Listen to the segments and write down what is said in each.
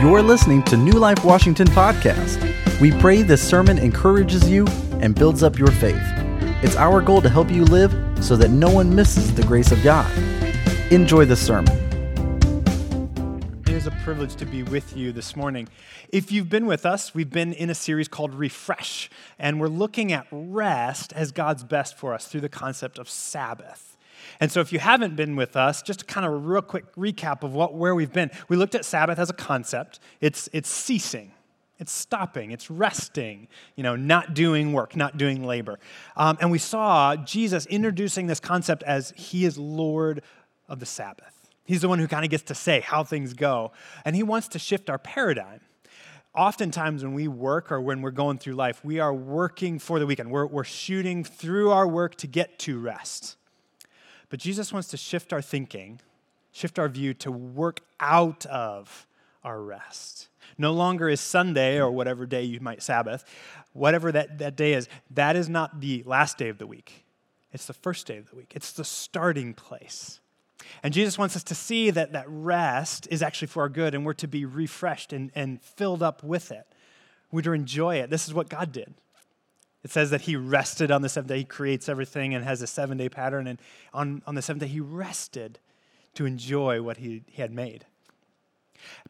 You're listening to New Life Washington podcast. We pray this sermon encourages you and builds up your faith. It's our goal to help you live so that no one misses the grace of God. Enjoy the sermon. It is a privilege to be with you this morning. If you've been with us, we've been in a series called Refresh, and we're looking at rest as God's best for us through the concept of Sabbath. And so if you haven't been with us, just kind of a real quick recap of what, where we've been. We looked at Sabbath as a concept. It's, it's ceasing. It's stopping, it's resting, you know, not doing work, not doing labor. Um, and we saw Jesus introducing this concept as He is Lord of the Sabbath. He's the one who kind of gets to say how things go. And He wants to shift our paradigm. Oftentimes, when we work or when we're going through life, we are working for the weekend. We're, we're shooting through our work to get to rest. But Jesus wants to shift our thinking, shift our view to work out of our rest. No longer is Sunday or whatever day you might Sabbath, whatever that, that day is, that is not the last day of the week. It's the first day of the week, it's the starting place. And Jesus wants us to see that that rest is actually for our good and we're to be refreshed and, and filled up with it. We're to enjoy it. This is what God did. It says that he rested on the seventh day. He creates everything and has a seven day pattern. And on, on the seventh day, he rested to enjoy what he, he had made.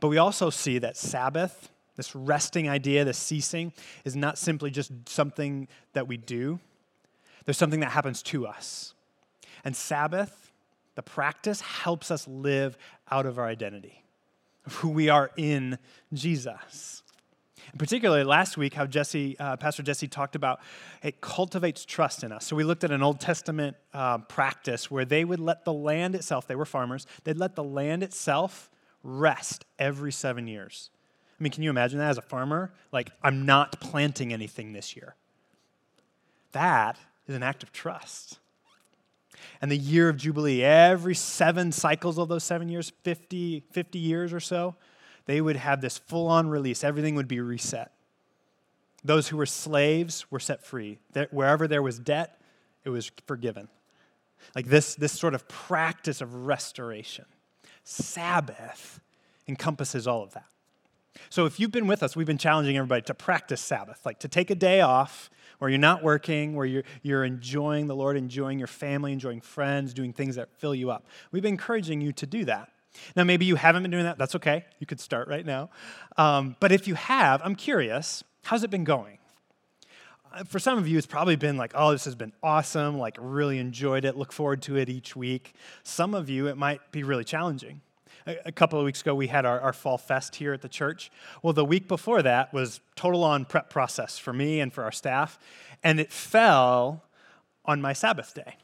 But we also see that Sabbath, this resting idea, this ceasing, is not simply just something that we do, there's something that happens to us. And Sabbath, the practice, helps us live out of our identity, of who we are in Jesus. And particularly last week, how Jesse, uh, Pastor Jesse talked about it cultivates trust in us. So we looked at an Old Testament uh, practice where they would let the land itself, they were farmers, they'd let the land itself rest every seven years. I mean, can you imagine that as a farmer? Like, I'm not planting anything this year. That is an act of trust. And the year of Jubilee, every seven cycles of those seven years, 50, 50 years or so, they would have this full on release. Everything would be reset. Those who were slaves were set free. Wherever there was debt, it was forgiven. Like this, this sort of practice of restoration. Sabbath encompasses all of that. So if you've been with us, we've been challenging everybody to practice Sabbath, like to take a day off where you're not working, where you're, you're enjoying the Lord, enjoying your family, enjoying friends, doing things that fill you up. We've been encouraging you to do that. Now, maybe you haven't been doing that. That's okay. You could start right now. Um, but if you have, I'm curious, how's it been going? Uh, for some of you, it's probably been like, oh, this has been awesome, like, really enjoyed it, look forward to it each week. Some of you, it might be really challenging. A, a couple of weeks ago, we had our, our fall fest here at the church. Well, the week before that was total on prep process for me and for our staff, and it fell on my Sabbath day.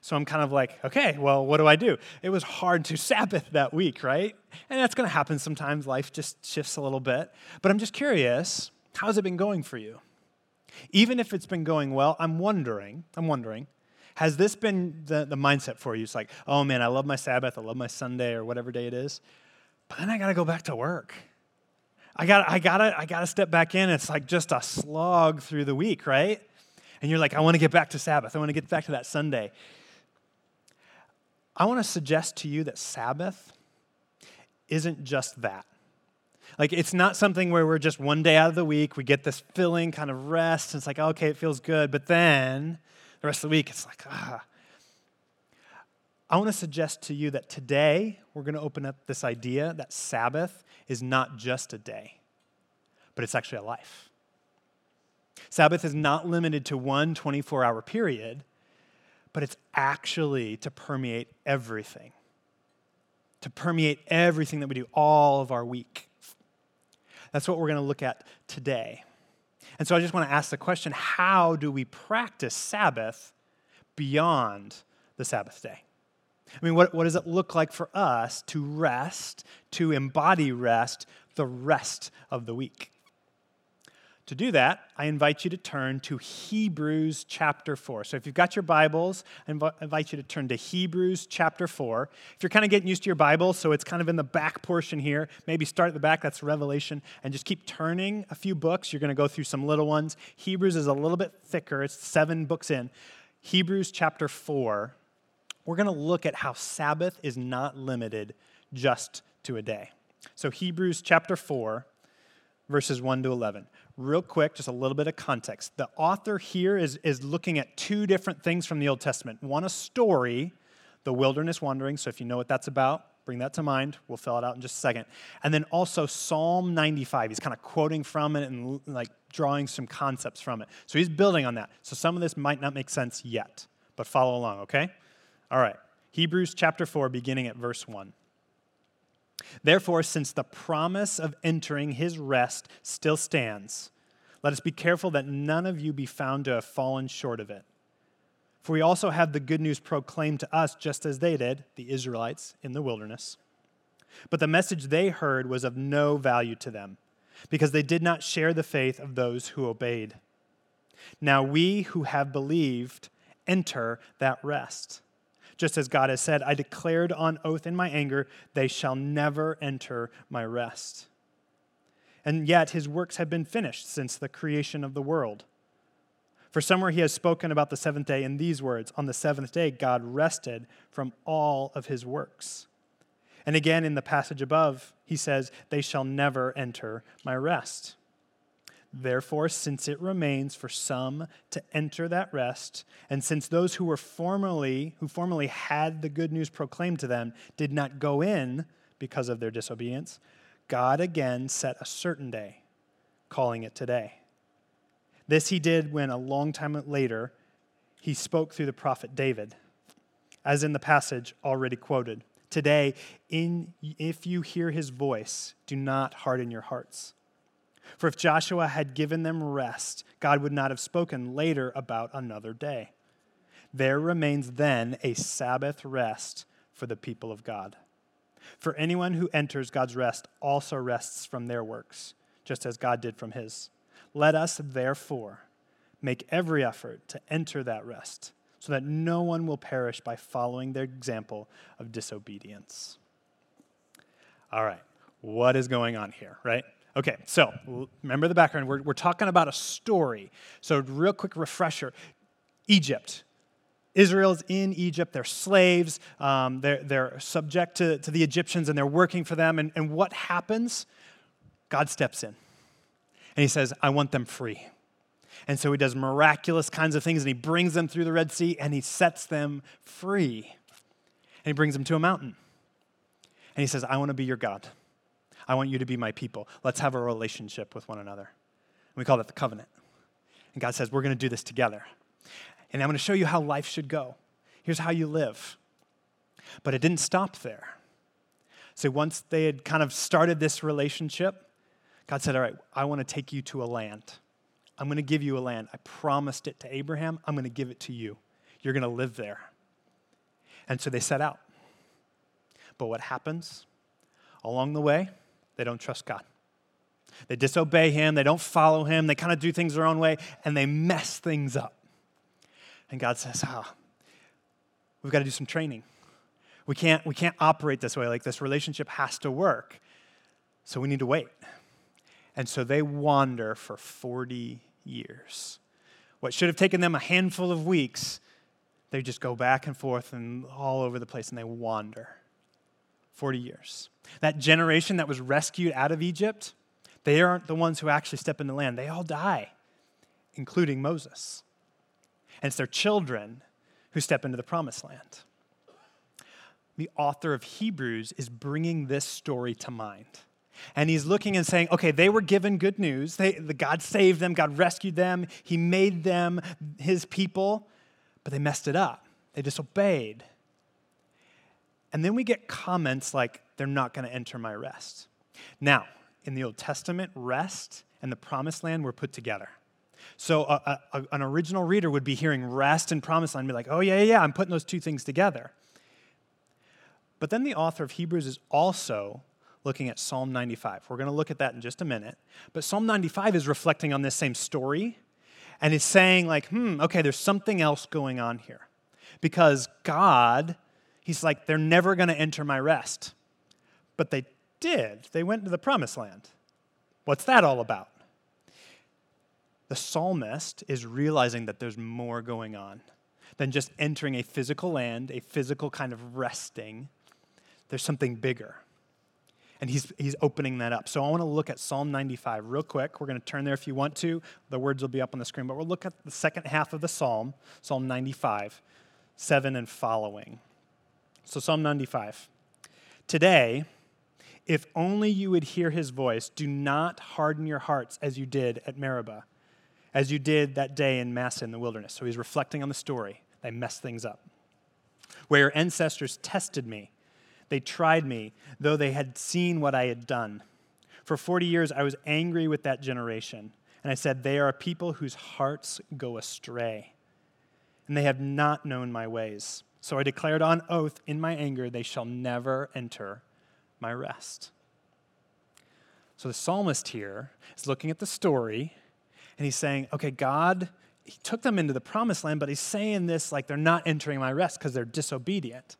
So I'm kind of like, okay, well, what do I do? It was hard to Sabbath that week, right? And that's going to happen sometimes. Life just shifts a little bit. But I'm just curious, how's it been going for you? Even if it's been going well, I'm wondering, I'm wondering, has this been the, the mindset for you? It's like, oh man, I love my Sabbath, I love my Sunday, or whatever day it is, but then I got to go back to work. I got I got to I got to step back in. It's like just a slog through the week, right? And you're like, I want to get back to Sabbath. I want to get back to that Sunday. I want to suggest to you that Sabbath isn't just that. Like, it's not something where we're just one day out of the week, we get this filling kind of rest, and it's like, okay, it feels good, but then the rest of the week, it's like, ah. I want to suggest to you that today we're going to open up this idea that Sabbath is not just a day, but it's actually a life. Sabbath is not limited to one 24 hour period, but it's actually to permeate everything, to permeate everything that we do all of our week. That's what we're going to look at today. And so I just want to ask the question how do we practice Sabbath beyond the Sabbath day? I mean, what, what does it look like for us to rest, to embody rest the rest of the week? To do that, I invite you to turn to Hebrews chapter 4. So if you've got your Bibles, I invite you to turn to Hebrews chapter 4. If you're kind of getting used to your Bible, so it's kind of in the back portion here, maybe start at the back, that's Revelation, and just keep turning a few books. You're going to go through some little ones. Hebrews is a little bit thicker, it's seven books in. Hebrews chapter 4, we're going to look at how Sabbath is not limited just to a day. So, Hebrews chapter 4, verses 1 to 11. Real quick, just a little bit of context. The author here is, is looking at two different things from the Old Testament one, a story, the wilderness wandering. So, if you know what that's about, bring that to mind. We'll fill it out in just a second. And then also Psalm 95. He's kind of quoting from it and like drawing some concepts from it. So, he's building on that. So, some of this might not make sense yet, but follow along, okay? All right. Hebrews chapter 4, beginning at verse 1. Therefore, since the promise of entering his rest still stands, let us be careful that none of you be found to have fallen short of it. For we also have the good news proclaimed to us just as they did, the Israelites, in the wilderness. But the message they heard was of no value to them, because they did not share the faith of those who obeyed. Now we who have believed enter that rest just as God has said, I declared on oath in my anger, they shall never enter my rest. And yet his works have been finished since the creation of the world. For somewhere he has spoken about the seventh day in these words On the seventh day, God rested from all of his works. And again, in the passage above, he says, They shall never enter my rest. Therefore, since it remains for some to enter that rest, and since those who were formerly who formerly had the good news proclaimed to them did not go in because of their disobedience, God again set a certain day, calling it today. This he did when a long time later he spoke through the prophet David, as in the passage already quoted. Today, in, if you hear his voice, do not harden your hearts for if Joshua had given them rest, God would not have spoken later about another day. There remains then a Sabbath rest for the people of God. For anyone who enters God's rest also rests from their works, just as God did from his. Let us, therefore, make every effort to enter that rest, so that no one will perish by following their example of disobedience. All right, what is going on here, right? Okay, so remember the background. We're, we're talking about a story. So, real quick refresher Egypt. Israel's in Egypt. They're slaves. Um, they're, they're subject to, to the Egyptians and they're working for them. And, and what happens? God steps in and he says, I want them free. And so he does miraculous kinds of things and he brings them through the Red Sea and he sets them free. And he brings them to a mountain. And he says, I want to be your God. I want you to be my people. Let's have a relationship with one another. We call that the covenant. And God says, We're going to do this together. And I'm going to show you how life should go. Here's how you live. But it didn't stop there. So once they had kind of started this relationship, God said, All right, I want to take you to a land. I'm going to give you a land. I promised it to Abraham. I'm going to give it to you. You're going to live there. And so they set out. But what happens along the way? They don't trust God. They disobey Him, they don't follow Him, they kind of do things their own way, and they mess things up. And God says, Ah, oh, we've got to do some training. We can't, we can't operate this way. Like this relationship has to work. So we need to wait. And so they wander for 40 years. What should have taken them a handful of weeks, they just go back and forth and all over the place and they wander. 40 years. That generation that was rescued out of Egypt, they aren't the ones who actually step in the land. They all die, including Moses. And it's their children who step into the promised land. The author of Hebrews is bringing this story to mind. And he's looking and saying, okay, they were given good news. They, the, God saved them, God rescued them, He made them His people, but they messed it up. They disobeyed. And then we get comments like, they're not going to enter my rest. Now, in the Old Testament, rest and the promised land were put together. So a, a, an original reader would be hearing rest and promised land and be like, oh, yeah, yeah, yeah, I'm putting those two things together. But then the author of Hebrews is also looking at Psalm 95. We're going to look at that in just a minute. But Psalm 95 is reflecting on this same story and is saying, like, hmm, okay, there's something else going on here. Because God He's like, they're never going to enter my rest. But they did. They went to the promised land. What's that all about? The psalmist is realizing that there's more going on than just entering a physical land, a physical kind of resting. There's something bigger. And he's, he's opening that up. So I want to look at Psalm 95 real quick. We're going to turn there if you want to. The words will be up on the screen. But we'll look at the second half of the Psalm, Psalm 95, 7 and following. So, Psalm 95. Today, if only you would hear his voice, do not harden your hearts as you did at Meribah, as you did that day in Massah in the wilderness. So he's reflecting on the story. They messed things up. Where your ancestors tested me, they tried me, though they had seen what I had done. For 40 years, I was angry with that generation. And I said, They are a people whose hearts go astray, and they have not known my ways. So I declared on oath in my anger, They shall never enter my rest. So the psalmist here is looking at the story, and he's saying, Okay, God, He took them into the promised land, but He's saying this like they're not entering my rest because they're disobedient.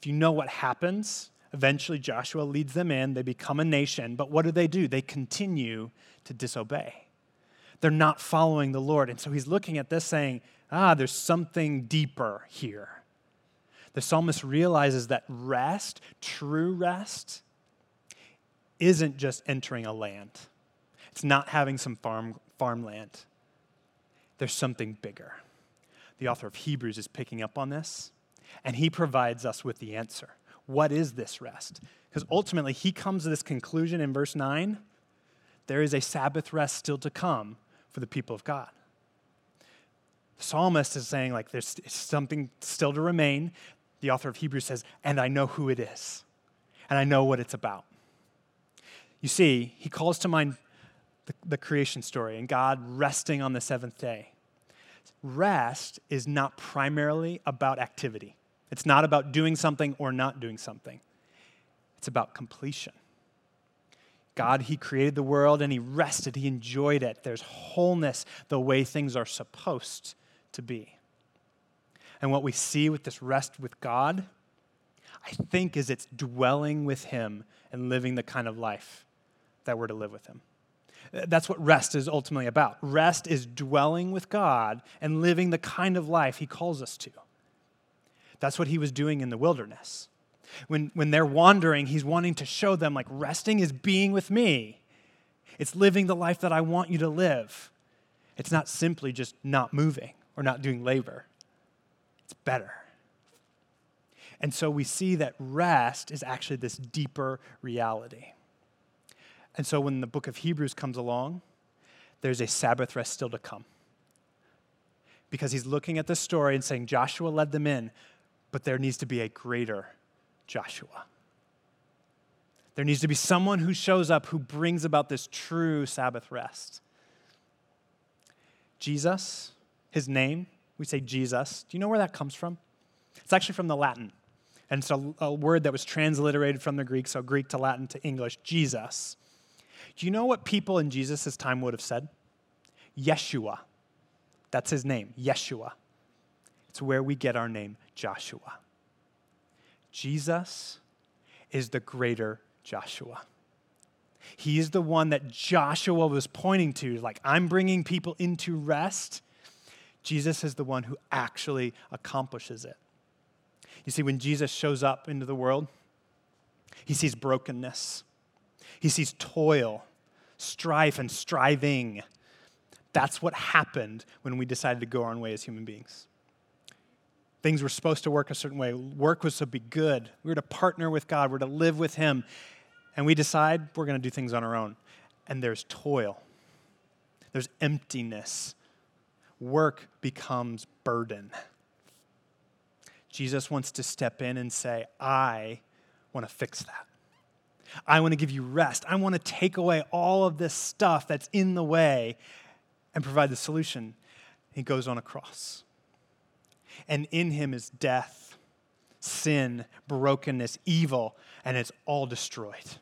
If you know what happens, eventually Joshua leads them in, they become a nation, but what do they do? They continue to disobey. They're not following the Lord. And so he's looking at this saying, ah, there's something deeper here. The psalmist realizes that rest, true rest, isn't just entering a land. It's not having some farm, farmland. There's something bigger. The author of Hebrews is picking up on this and he provides us with the answer. What is this rest? Because ultimately, he comes to this conclusion in verse 9 there is a Sabbath rest still to come for the people of God. The psalmist is saying, like, there's something still to remain. The author of Hebrews says, and I know who it is, and I know what it's about. You see, he calls to mind the, the creation story and God resting on the seventh day. Rest is not primarily about activity. It's not about doing something or not doing something, it's about completion. God, He created the world and He rested, He enjoyed it. There's wholeness the way things are supposed to be. And what we see with this rest with God, I think, is it's dwelling with Him and living the kind of life that we're to live with Him. Uh, that's what rest is ultimately about. Rest is dwelling with God and living the kind of life He calls us to. That's what he was doing in the wilderness. When, when they're wandering, he's wanting to show them, like, resting is being with me. It's living the life that I want you to live. It's not simply just not moving or not doing labor, it's better. And so we see that rest is actually this deeper reality. And so when the book of Hebrews comes along, there's a Sabbath rest still to come. Because he's looking at this story and saying, Joshua led them in, but there needs to be a greater Joshua. There needs to be someone who shows up who brings about this true Sabbath rest. Jesus, his name, we say Jesus. Do you know where that comes from? It's actually from the Latin. And it's a, a word that was transliterated from the Greek, so Greek to Latin to English, Jesus. Do you know what people in Jesus' time would have said? Yeshua. That's his name, Yeshua. It's where we get our name, Joshua. Jesus is the greater Joshua. He is the one that Joshua was pointing to, like, I'm bringing people into rest. Jesus is the one who actually accomplishes it. You see, when Jesus shows up into the world, he sees brokenness, he sees toil, strife, and striving. That's what happened when we decided to go our own way as human beings. Things were supposed to work a certain way. Work was to be good. We were to partner with God, we're to live with Him. And we decide we're going to do things on our own. And there's toil, there's emptiness. Work becomes burden. Jesus wants to step in and say, I want to fix that. I want to give you rest. I want to take away all of this stuff that's in the way and provide the solution. He goes on a cross and in him is death, sin, brokenness, evil, and it's all destroyed.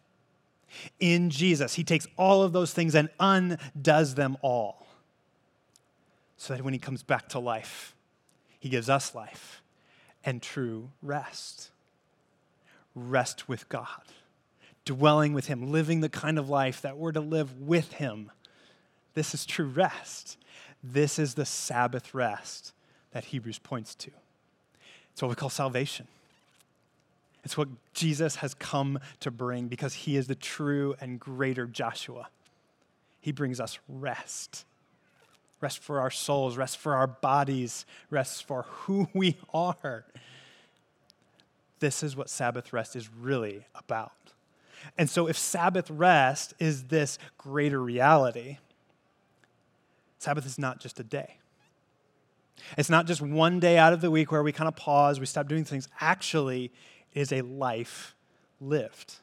In Jesus, he takes all of those things and undoes them all. So that when he comes back to life, he gives us life and true rest. Rest with God, dwelling with him, living the kind of life that we're to live with him. This is true rest. This is the Sabbath rest that Hebrews points to. It's what we call salvation. It's what Jesus has come to bring because he is the true and greater Joshua. He brings us rest rest for our souls, rest for our bodies, rest for who we are. This is what Sabbath rest is really about. And so, if Sabbath rest is this greater reality, Sabbath is not just a day. It's not just one day out of the week where we kind of pause, we stop doing things. Actually, it is a life lived.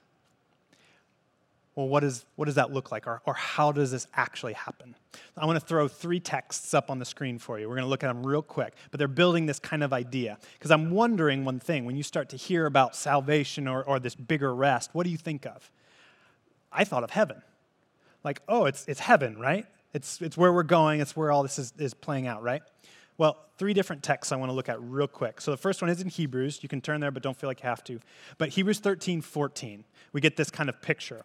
Well, what, is, what does that look like, or, or how does this actually happen? I want to throw three texts up on the screen for you. We're going to look at them real quick, but they're building this kind of idea. Because I'm wondering one thing when you start to hear about salvation or, or this bigger rest, what do you think of? I thought of heaven. Like, oh, it's, it's heaven, right? It's, it's where we're going, it's where all this is, is playing out, right? Well, three different texts I want to look at real quick. So the first one is in Hebrews. You can turn there, but don't feel like you have to. But Hebrews 13, 14, we get this kind of picture.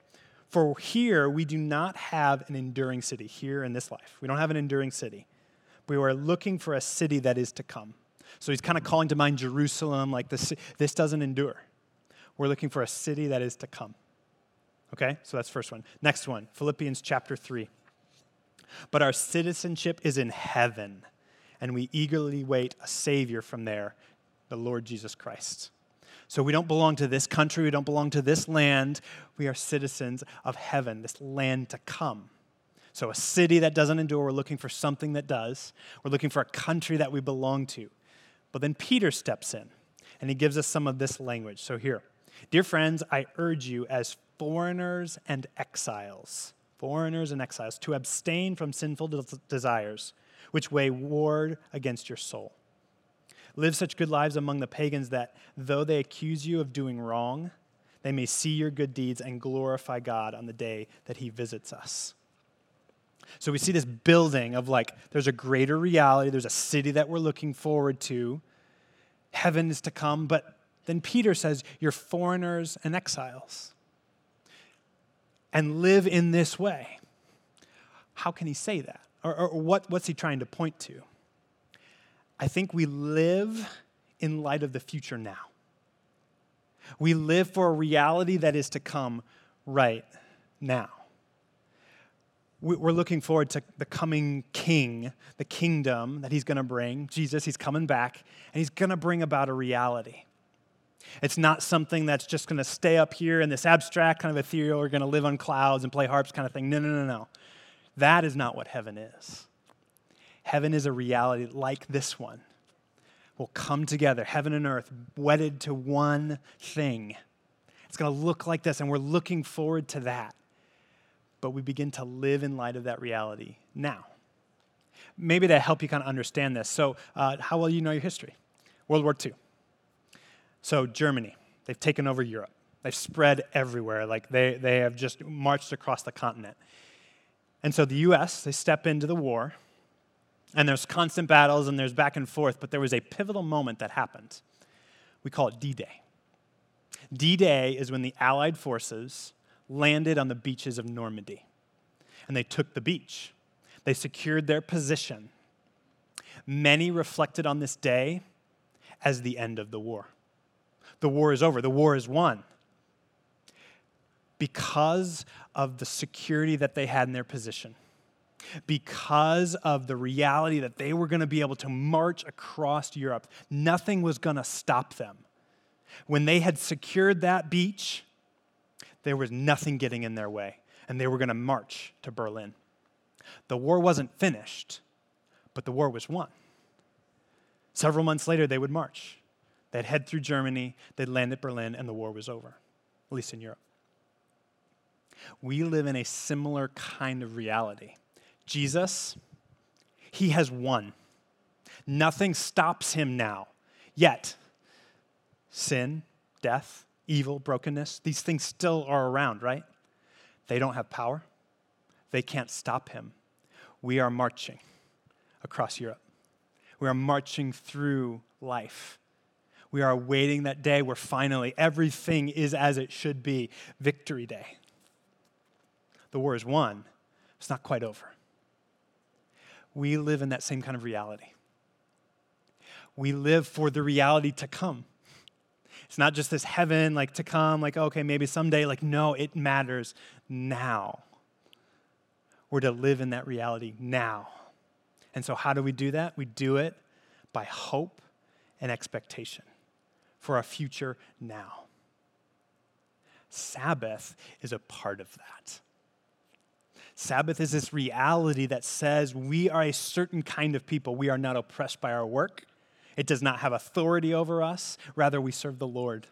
For here we do not have an enduring city, here in this life. We don't have an enduring city. We are looking for a city that is to come. So he's kind of calling to mind Jerusalem, like this, this doesn't endure. We're looking for a city that is to come. Okay, so that's first one. Next one, Philippians chapter 3. But our citizenship is in heaven and we eagerly wait a Savior from there, the Lord Jesus Christ. So we don't belong to this country, we don't belong to this land. We are citizens of heaven, this land to come. So, a city that doesn't endure, we're looking for something that does. We're looking for a country that we belong to. But then Peter steps in and he gives us some of this language. So, here, dear friends, I urge you as foreigners and exiles, foreigners and exiles, to abstain from sinful desires which weigh war against your soul. Live such good lives among the pagans that, though they accuse you of doing wrong, they may see your good deeds and glorify God on the day that He visits us. So we see this building of like, there's a greater reality, there's a city that we're looking forward to, heaven is to come, but then Peter says, You're foreigners and exiles. And live in this way. How can he say that? or, or what, what's he trying to point to? I think we live in light of the future now. We live for a reality that is to come right now. We're looking forward to the coming king, the kingdom that he's going to bring. Jesus, he's coming back, and he's going to bring about a reality. It's not something that's just going to stay up here in this abstract, kind of ethereal, we're going to live on clouds and play harps kind of thing. No, no, no, no. That is not what heaven is. Heaven is a reality like this one. Will come together, heaven and earth, wedded to one thing. It's going to look like this, and we're looking forward to that. But we begin to live in light of that reality now. Maybe to help you kind of understand this. So, uh, how well you know your history? World War II. So, Germany, they've taken over Europe. They've spread everywhere. Like they, they have just marched across the continent. And so the US, they step into the war, and there's constant battles and there's back and forth, but there was a pivotal moment that happened. We call it D Day. D Day is when the Allied forces landed on the beaches of Normandy, and they took the beach. They secured their position. Many reflected on this day as the end of the war. The war is over, the war is won because of the security that they had in their position, because of the reality that they were going to be able to march across Europe. Nothing was going to stop them. When they had secured that beach, there was nothing getting in their way, and they were going to march to Berlin. The war wasn't finished, but the war was won. Several months later, they would march. They'd head through Germany, they'd land at Berlin, and the war was over, at least in Europe we live in a similar kind of reality. Jesus, he has won. Nothing stops him now. Yet, sin, death, evil, brokenness, these things still are around, right? They don't have power. They can't stop him. We are marching across Europe. We are marching through life. We are awaiting that day where finally everything is as it should be victory day the war is won, it's not quite over. We live in that same kind of reality. We live for the reality to come. It's not just this heaven like to come, like, okay, maybe someday. Like, no, it matters now. We're to live in that reality now. And so, how do we do that? We do it by hope and expectation for our future now. Sabbath is a part of that. Sabbath is this reality that says we are a certain kind of people. We are not oppressed by our work. It does not have authority over us. Rather, we serve the Lord.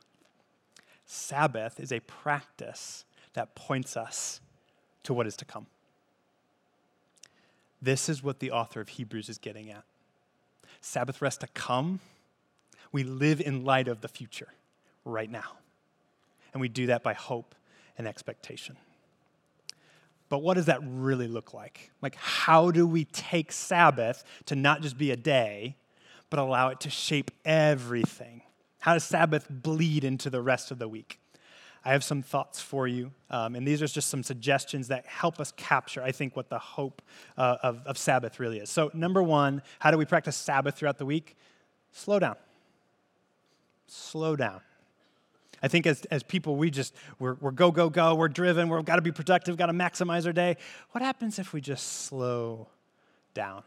Sabbath is a practice that points us to what is to come. This is what the author of Hebrews is getting at. Sabbath rest to come, we live in light of the future right now. And we do that by hope and expectation. But what does that really look like? Like, how do we take Sabbath to not just be a day, but allow it to shape everything? How does Sabbath bleed into the rest of the week? I have some thoughts for you, um, and these are just some suggestions that help us capture, I think, what the hope uh, of, of Sabbath really is. So, number one, how do we practice Sabbath throughout the week? Slow down. Slow down. I think as, as people, we just, we're, we're go, go, go, we're driven, we've got to be productive, got to maximize our day. What happens if we just slow down?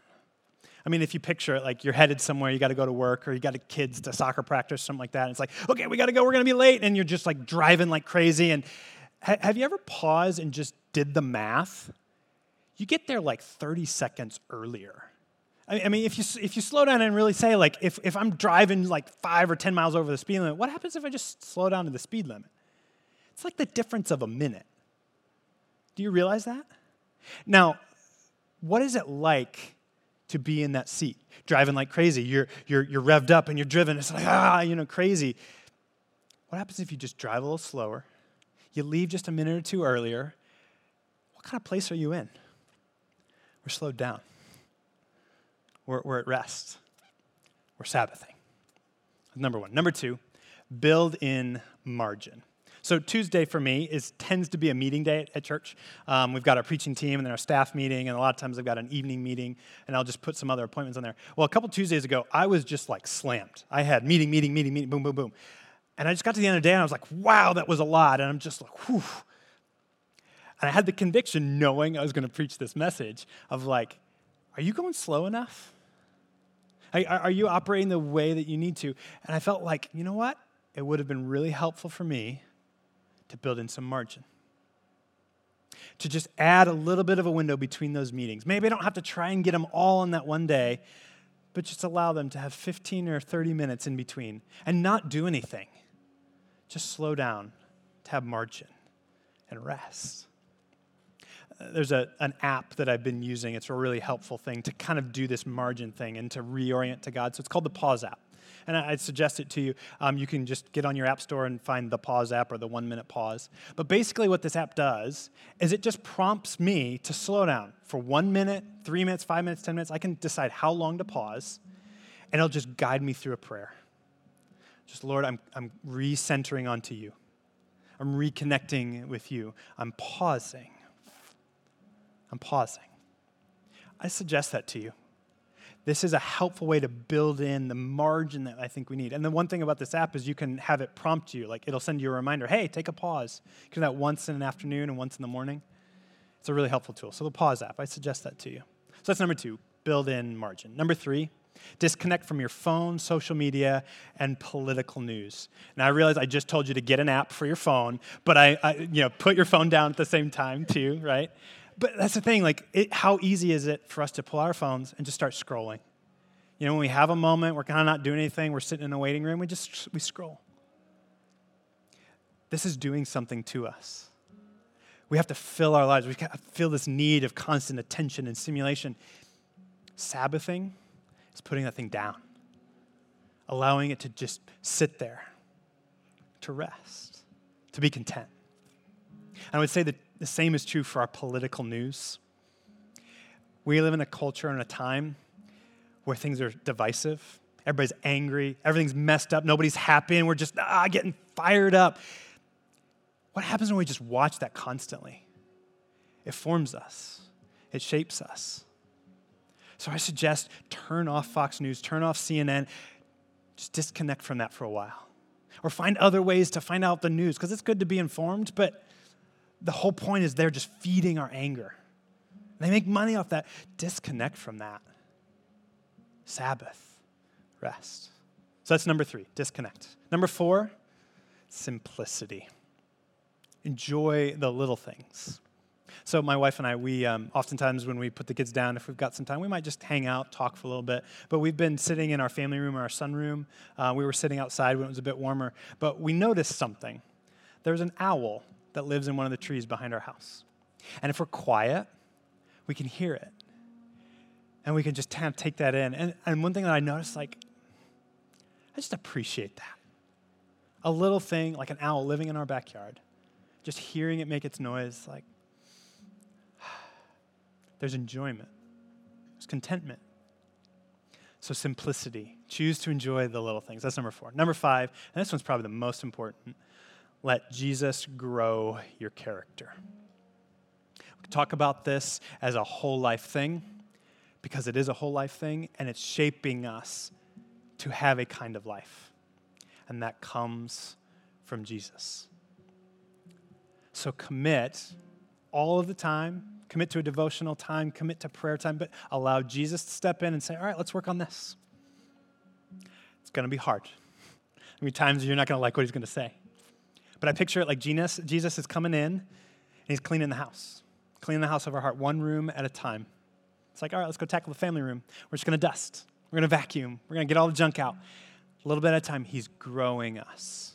I mean, if you picture it, like you're headed somewhere, you got to go to work, or you got kids to soccer practice, something like that. And it's like, okay, we got to go, we're going to be late, and you're just like driving like crazy. And ha- have you ever paused and just did the math? You get there like 30 seconds earlier. I mean, if you, if you slow down and really say, like, if, if I'm driving like five or 10 miles over the speed limit, what happens if I just slow down to the speed limit? It's like the difference of a minute. Do you realize that? Now, what is it like to be in that seat, driving like crazy. You're, you're, you're revved up and you're driven. It's like, ah, you know, crazy. What happens if you just drive a little slower? You leave just a minute or two earlier. What kind of place are you in? We're slowed down. We're, we're at rest. We're Sabbathing. Number one. Number two, build in margin. So Tuesday for me is tends to be a meeting day at, church. Um, we've got our preaching team and then our staff meeting, and a lot of times I've got an evening meeting, and I'll just put some other appointments on there. Well, a couple Tuesdays ago, I was just like slammed. I had meeting, meeting, meeting, meeting, boom, boom, boom, and I just got to the end of the day, and I was like, wow, that was a lot, and I'm just like, whew. And I had the conviction, knowing I was going to preach this message, of like, are you going slow enough? Are you operating the way that you need to? And I felt like, you know what? It would have been really helpful for me to build in some margin. To just add a little bit of a window between those meetings. Maybe I don't have to try and get them all in that one day, but just allow them to have 15 or 30 minutes in between and not do anything. Just slow down to have margin and rest. There's a, an app that I've been using. It's a really helpful thing to kind of do this margin thing and to reorient to God. So it's called the Pause app and I'd suggest it to you. Um, you can just get on your app store and find the pause app or the one minute pause. But basically, what this app does is it just prompts me to slow down for one minute, three minutes, five minutes, 10 minutes. I can decide how long to pause, and it'll just guide me through a prayer. Just, Lord, I'm, I'm recentering onto you. I'm reconnecting with you. I'm pausing. I'm pausing. I suggest that to you this is a helpful way to build in the margin that I think we need. And the one thing about this app is you can have it prompt you, like it'll send you a reminder, hey, take a pause. You can do that once in an afternoon and once in the morning. It's a really helpful tool. So the pause app, I suggest that to you. So that's number two, build in margin. Number three, disconnect from your phone, social media, and political news. Now I realize I just told you to get an app for your phone, but I, I you know, put your phone down at the same time too, right? But that's the thing, like, it, how easy is it for us to pull our phones and just start scrolling? You know, when we have a moment, we're kind of not doing anything, we're sitting in a waiting room, we just we scroll. This is doing something to us. We have to fill our lives. We feel this need of constant attention and stimulation. Sabbathing is putting that thing down, allowing it to just sit there, to rest, to be content. And I would say that the same is true for our political news. We live in a culture and a time where things are divisive. Everybody's angry. Everything's messed up. Nobody's happy. And we're just ah, getting fired up. What happens when we just watch that constantly? It forms us, it shapes us. So I suggest turn off Fox News, turn off CNN, just disconnect from that for a while. or find other ways to find out the news because it's good to be informed, but the whole point is they're just feeding our anger. They make money off that. Disconnect from that. Sabbath, rest. So that's number three, disconnect. Number four, simplicity. Enjoy the little things. So my wife and I, we um, oftentimes when we put the kids down, if we've got some time, we might just hang out, talk for a little bit. But we've been sitting in our family room or our sunroom. Uh, we were sitting outside when it was a bit warmer, but we noticed something. There was an owl that lives in one of the trees behind our house, and if we're quiet, we can hear it, and we can just kind of take that in. And, and one thing that I noticed, like, I just appreciate that. A little thing like an owl living in our backyard, just hearing it make its noise, like there's enjoyment, there's contentment. So, simplicity. Choose to enjoy the little things. That's number four. Number five, and this one's probably the most important let Jesus grow your character. We talk about this as a whole life thing because it is a whole life thing and it's shaping us to have a kind of life. And that comes from Jesus. So, commit all of the time commit to a devotional time, commit to prayer time, but allow Jesus to step in and say, all right, let's work on this. It's going to be hard. I mean, times you're not going to like what he's going to say. But I picture it like Jesus, Jesus is coming in and he's cleaning the house, cleaning the house of our heart, one room at a time. It's like, all right, let's go tackle the family room. We're just going to dust. We're going to vacuum. We're going to get all the junk out. A little bit at a time, he's growing us.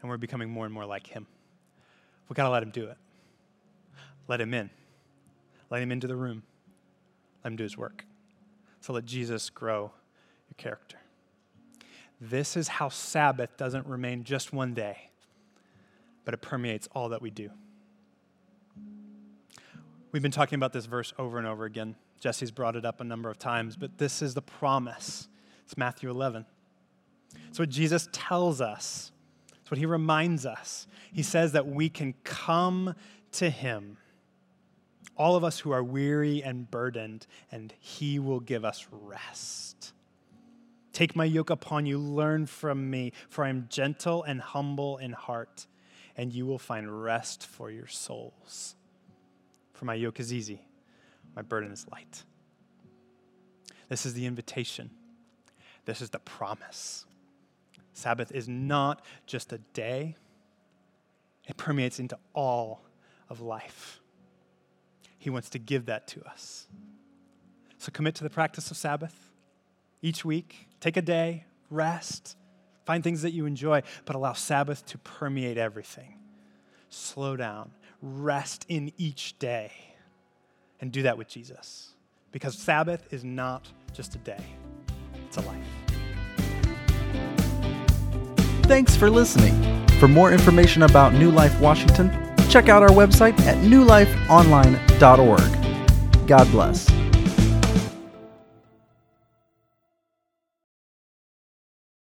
And we're becoming more and more like him. We've got to let him do it. Let him in. Let him into the room. Let him do his work. So let Jesus grow your character. This is how Sabbath doesn't remain just one day, but it permeates all that we do. We've been talking about this verse over and over again. Jesse's brought it up a number of times, but this is the promise. It's Matthew 11. It's what Jesus tells us, it's what he reminds us. He says that we can come to him all of us who are weary and burdened, and he will give us rest. Take my yoke upon you, learn from me, for I am gentle and humble in heart, and you will find rest for your souls. For my yoke is easy, my burden is light. This is the invitation, this is the promise. Sabbath is not just a day, it permeates into all of life. He wants to give that to us. So commit to the practice of Sabbath each week. Take a day, rest, find things that you enjoy, but allow Sabbath to permeate everything. Slow down, rest in each day, and do that with Jesus. Because Sabbath is not just a day, it's a life. Thanks for listening. For more information about New Life Washington, check out our website at newlifeonline.org. God bless.